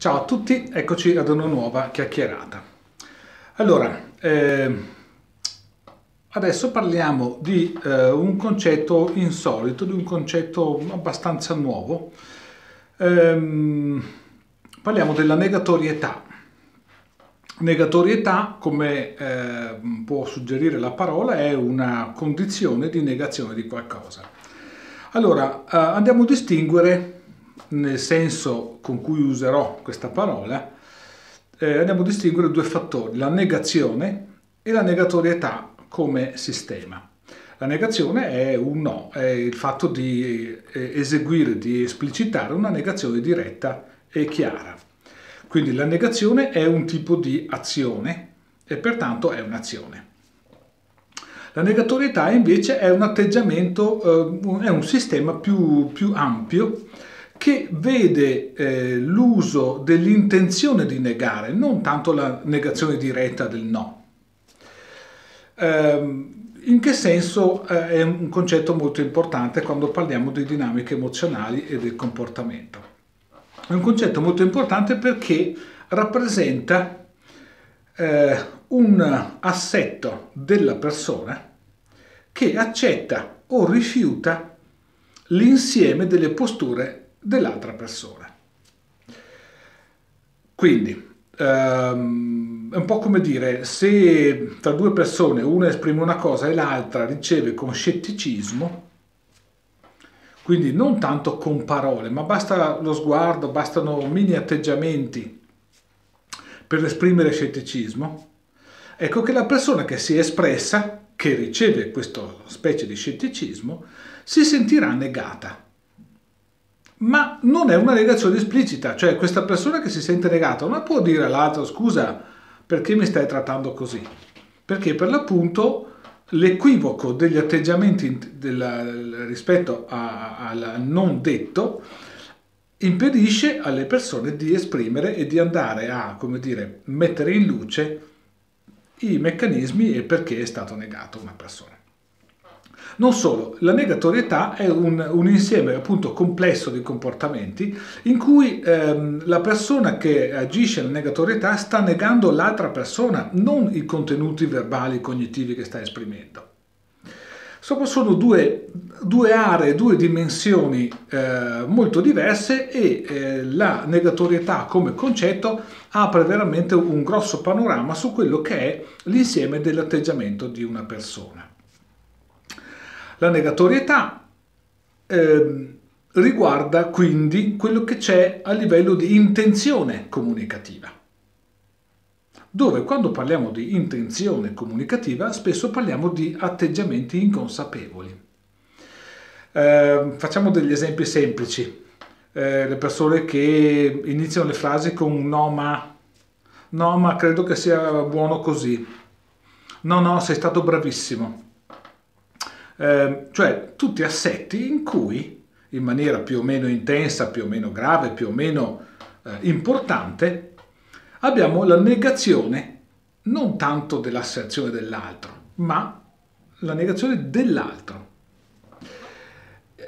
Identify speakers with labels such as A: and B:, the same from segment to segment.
A: Ciao a tutti, eccoci ad una nuova chiacchierata. Allora, eh, adesso parliamo di eh, un concetto insolito, di un concetto abbastanza nuovo. Eh, parliamo della negatorietà. Negatorietà, come eh, può suggerire la parola, è una condizione di negazione di qualcosa. Allora, eh, andiamo a distinguere nel senso con cui userò questa parola, eh, andiamo a distinguere due fattori, la negazione e la negatorietà come sistema. La negazione è un no, è il fatto di eh, eseguire, di esplicitare una negazione diretta e chiara. Quindi la negazione è un tipo di azione e pertanto è un'azione. La negatorietà invece è un atteggiamento, eh, è un sistema più, più ampio che vede eh, l'uso dell'intenzione di negare, non tanto la negazione diretta del no. Eh, in che senso eh, è un concetto molto importante quando parliamo di dinamiche emozionali e del comportamento? È un concetto molto importante perché rappresenta eh, un assetto della persona che accetta o rifiuta l'insieme delle posture dell'altra persona. Quindi, ehm, è un po' come dire, se tra due persone una esprime una cosa e l'altra riceve con scetticismo, quindi non tanto con parole, ma basta lo sguardo, bastano mini atteggiamenti per esprimere scetticismo, ecco che la persona che si è espressa, che riceve questa specie di scetticismo, si sentirà negata ma non è una negazione esplicita, cioè questa persona che si sente negata non può dire all'altro scusa perché mi stai trattando così, perché per l'appunto l'equivoco degli atteggiamenti della, rispetto al non detto impedisce alle persone di esprimere e di andare a, come dire, mettere in luce i meccanismi e perché è stato negato una persona. Non solo, la negatorietà è un, un insieme appunto complesso di comportamenti in cui ehm, la persona che agisce nella negatorietà sta negando l'altra persona, non i contenuti verbali cognitivi che sta esprimendo. Sono due, due aree, due dimensioni eh, molto diverse e eh, la negatorietà come concetto apre veramente un grosso panorama su quello che è l'insieme dell'atteggiamento di una persona. La negatorietà eh, riguarda quindi quello che c'è a livello di intenzione comunicativa dove quando parliamo di intenzione comunicativa spesso parliamo di atteggiamenti inconsapevoli. Eh, facciamo degli esempi semplici. Eh, le persone che iniziano le frasi con no ma, no ma credo che sia buono così, no no sei stato bravissimo, eh, cioè tutti assetti in cui in maniera più o meno intensa, più o meno grave, più o meno eh, importante, abbiamo la negazione non tanto dell'asserzione dell'altro, ma la negazione dell'altro.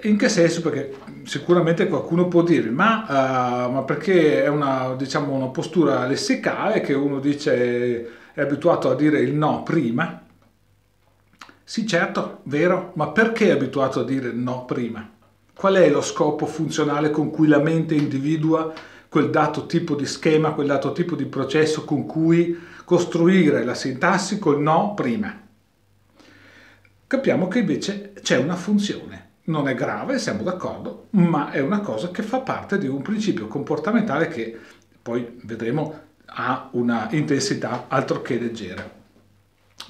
A: In che senso? Perché sicuramente qualcuno può dire, ma, uh, ma perché è una, diciamo, una postura lessicale che uno dice è abituato a dire il no prima sì, certo, vero, ma perché è abituato a dire no prima? Qual è lo scopo funzionale con cui la mente individua quel dato tipo di schema, quel dato tipo di processo con cui costruire la sintassi col no prima? Capiamo che invece c'è una funzione. Non è grave, siamo d'accordo, ma è una cosa che fa parte di un principio comportamentale che poi vedremo ha una intensità altro che leggera,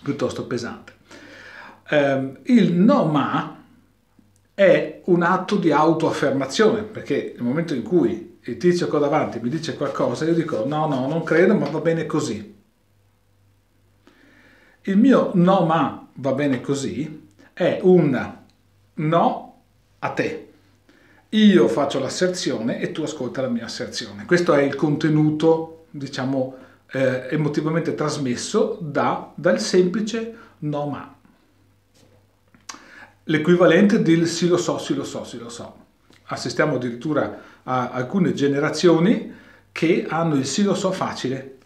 A: piuttosto pesante eh, il no ma è un atto di autoaffermazione, perché nel momento in cui il tizio qua davanti mi dice qualcosa, io dico no, no, non credo, ma va bene così. Il mio no ma va bene così è un no a te. Io faccio l'asserzione e tu ascolta la mia asserzione. Questo è il contenuto, diciamo, eh, emotivamente trasmesso da, dal semplice no ma l'equivalente del sì lo so, sì lo so, sì lo so. Assistiamo addirittura a alcune generazioni che hanno il sì lo so facile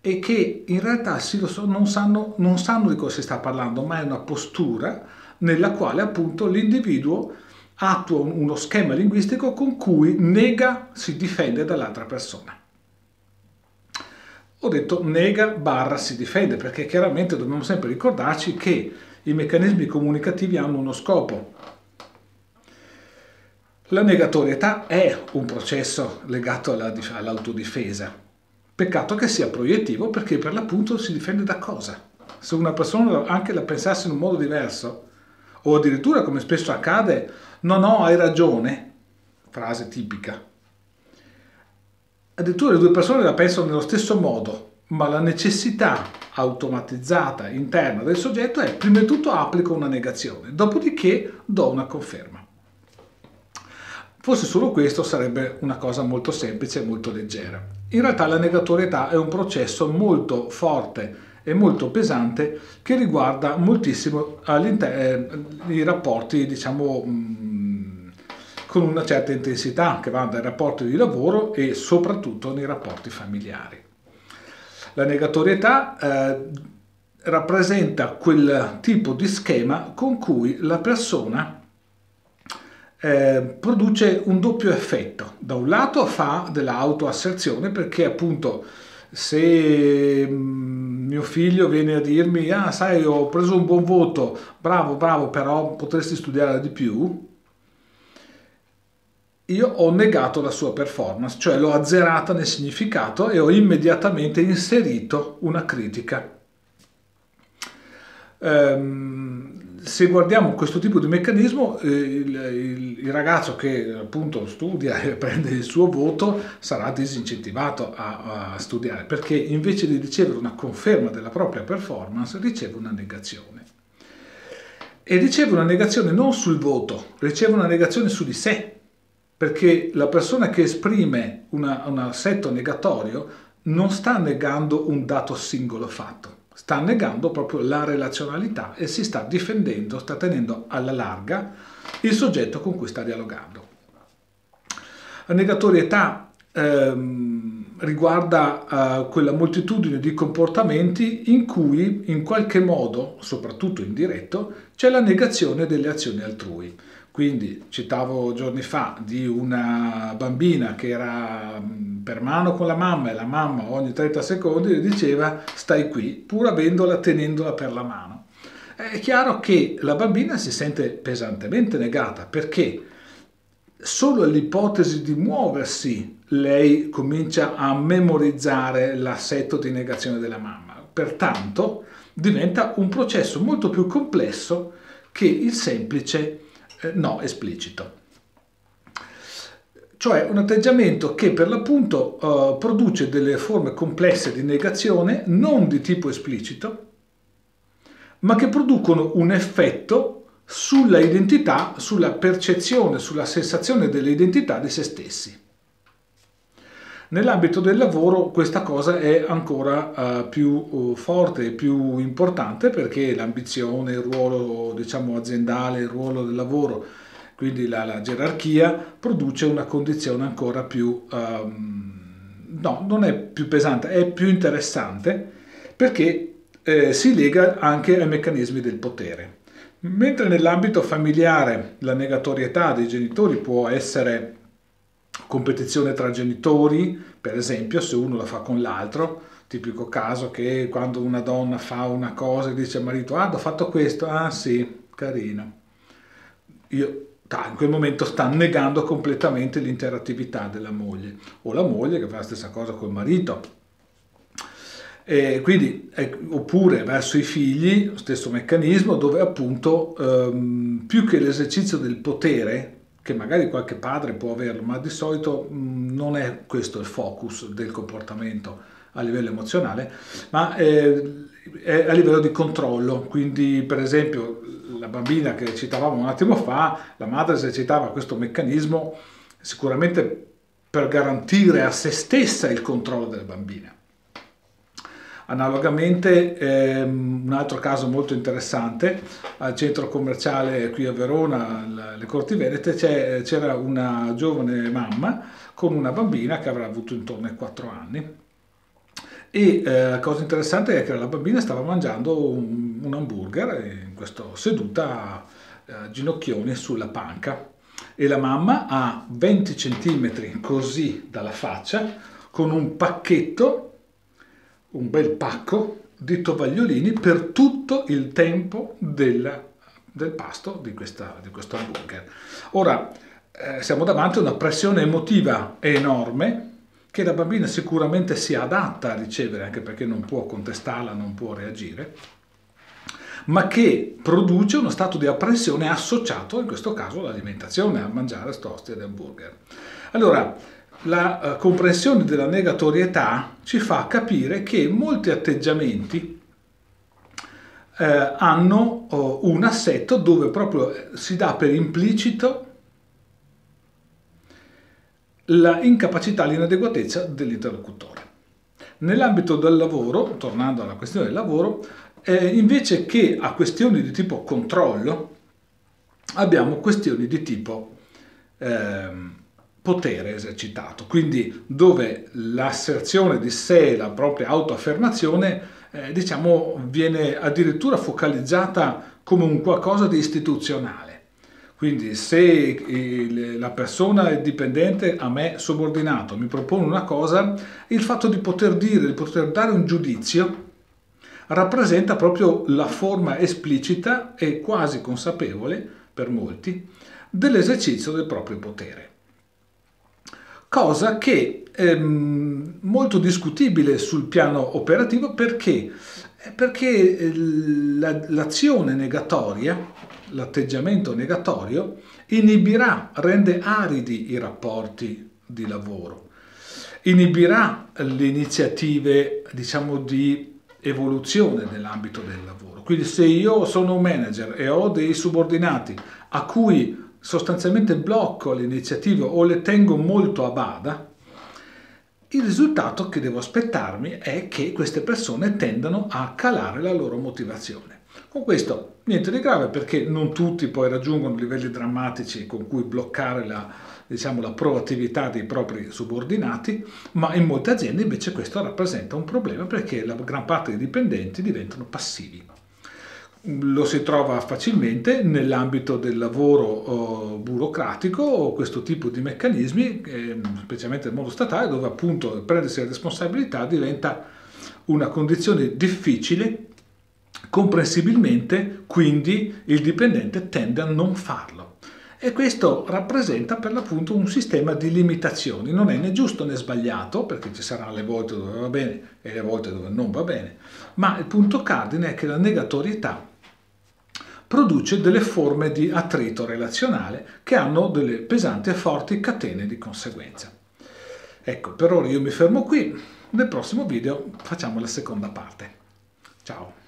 A: e che in realtà sì lo so non sanno, non sanno di cosa si sta parlando, ma è una postura nella quale appunto l'individuo attua uno schema linguistico con cui nega, si difende dall'altra persona. Ho detto nega barra si difende perché chiaramente dobbiamo sempre ricordarci che i meccanismi comunicativi hanno uno scopo. La negatorietà è un processo legato all'autodifesa. Peccato che sia proiettivo perché per l'appunto si difende da cosa? Se una persona anche la pensasse in un modo diverso, o addirittura come spesso accade, no no hai ragione, frase tipica. Addirittura le due persone la pensano nello stesso modo, ma la necessità automatizzata interna del soggetto è prima di tutto applico una negazione, dopodiché do una conferma. Forse solo questo sarebbe una cosa molto semplice e molto leggera. In realtà la negatorietà è un processo molto forte e molto pesante che riguarda moltissimo eh, i rapporti, diciamo, mh, con una certa intensità che vanno dai rapporti di lavoro e soprattutto nei rapporti familiari. La negatorietà eh, rappresenta quel tipo di schema con cui la persona eh, produce un doppio effetto. Da un lato fa dell'autoasserzione perché appunto se mm, mio figlio viene a dirmi ah sai ho preso un buon voto, bravo bravo però potresti studiare di più, io ho negato la sua performance, cioè l'ho azzerata nel significato e ho immediatamente inserito una critica. Um, se guardiamo questo tipo di meccanismo, eh, il, il, il, ragazzo che appunto studia e prende il suo voto sarà disincentivato a, a studiare perché invece di ricevere una conferma della propria performance riceve una negazione. E riceve una negazione non sul voto, riceve una negazione su di sé, perché la persona che esprime una, un assetto negatorio non sta negando un dato singolo fatto, sta negando proprio la relazionalità e si sta difendendo, sta tenendo alla larga il soggetto con cui sta dialogando. La negatorietà ehm, riguarda eh, quella moltitudine di comportamenti in cui in qualche modo, soprattutto indiretto, c'è la negazione delle azioni altrui. Quindi citavo giorni fa di una bambina che era mm, per mano con la mamma e la mamma ogni 30 secondi le diceva stai qui, pur avendola tenendola per la mano. È chiaro che la bambina si sente pesantemente negata perché solo all'ipotesi di muoversi lei comincia a memorizzare l'assetto di negazione della mamma. Pertanto diventa un processo molto più complesso che il semplice eh, no esplicito. Cioè un atteggiamento che per l'appunto uh, produce delle forme complesse di negazione non di tipo esplicito, ma che producono un effetto sulla identità, sulla percezione, sulla sensazione dell'identità di se stessi. Nell'ambito del lavoro questa cosa è ancora uh, più uh, forte più importante perché l'ambizione, il ruolo diciamo, aziendale, il ruolo del lavoro, quindi la, la gerarchia, produce una condizione ancora più, um, no, non è più pesante, è più interessante perché eh, si lega anche ai meccanismi del potere. Mentre nell'ambito familiare la negatorietà dei genitori può essere competizione tra genitori, per esempio, se uno la fa con l'altro, tipico caso che quando una donna fa una cosa e dice al marito ah ho fatto questo, ah sì, carino. Io, in quel momento sta negando completamente l'interattività della moglie o la moglie che fa la stessa cosa col marito. E quindi, oppure verso i figli, stesso meccanismo dove appunto ehm, più che l'esercizio del potere che magari qualche padre può averlo, ma di solito mh, non è questo il focus del comportamento a livello emozionale, ma eh, è a livello di controllo. Quindi, per esempio, la bambina che citavamo un attimo fa, la madre esercitava questo meccanismo sicuramente per garantire a se stessa il controllo della bambina. Analogamente, ehm, un altro caso molto interessante, al centro commerciale qui a Verona, le Corti Venete, c'era una giovane mamma con una bambina che avrà avuto intorno ai 4 anni. E eh, la cosa interessante è che la bambina stava mangiando un, un hamburger in questa seduta a ginocchioni sulla panca e la mamma a 20 cm così dalla faccia con un pacchetto un bel pacco di tovagliolini per tutto il tempo del, del pasto di, questa, di, questo hamburger. Ora, eh, siamo davanti a una pressione emotiva enorme che la bambina sicuramente si adatta a ricevere, anche perché non può contestarla, non può reagire, ma che produce uno stato di apprensione associato, in questo caso, all'alimentazione, a mangiare stosti ed hamburger. Allora, la uh, comprensione della negatorietà ci fa capire che molti atteggiamenti eh, hanno oh, un assetto dove proprio eh, si dà per implicito la incapacità, l'inadeguatezza dell'interlocutore. Nell'ambito del lavoro, tornando alla questione del lavoro, eh, invece che a questioni di tipo controllo, abbiamo questioni di tipo eh, potere esercitato, quindi dove l'asserzione di sé, la propria autoaffermazione, eh, diciamo, viene addirittura focalizzata come un qualcosa di istituzionale. Quindi se la persona è dipendente a me subordinato mi propone una cosa, il fatto di poter dire, di poter dare un giudizio, rappresenta proprio la forma esplicita e quasi consapevole, per molti, dell'esercizio del proprio potere cosa che è molto discutibile sul piano operativo perché, perché eh, l'azione negatoria, l'atteggiamento negatorio, inibirà, rende aridi i rapporti di lavoro, inibirà le iniziative, diciamo, di evoluzione nell'ambito del lavoro. Quindi se io sono un manager e ho dei subordinati a cui sostanzialmente blocco le iniziative o le tengo molto a bada, il risultato che devo aspettarmi è che queste persone tendano a calare la loro motivazione. Con questo niente di grave perché non tutti poi raggiungono livelli drammatici con cui bloccare la, diciamo, la proattività dei propri subordinati, ma in molte aziende invece questo rappresenta un problema perché la gran parte dei dipendenti diventano passivi lo si trova facilmente nell'ambito del lavoro oh, burocratico questo tipo di meccanismi, eh, specialmente nel mondo statale, dove appunto prendersi la responsabilità diventa una condizione difficile, comprensibilmente quindi il dipendente tende a non farlo. E questo rappresenta per l'appunto un sistema di limitazioni, non è né giusto né sbagliato, perché ci saranno le volte dove va bene e le volte dove non va bene, ma il punto cardine è che la negatorietà produce delle forme di attrito relazionale che hanno delle pesanti e forti catene di conseguenza. Ecco, per ora io mi fermo qui, nel prossimo video facciamo la seconda parte. Ciao!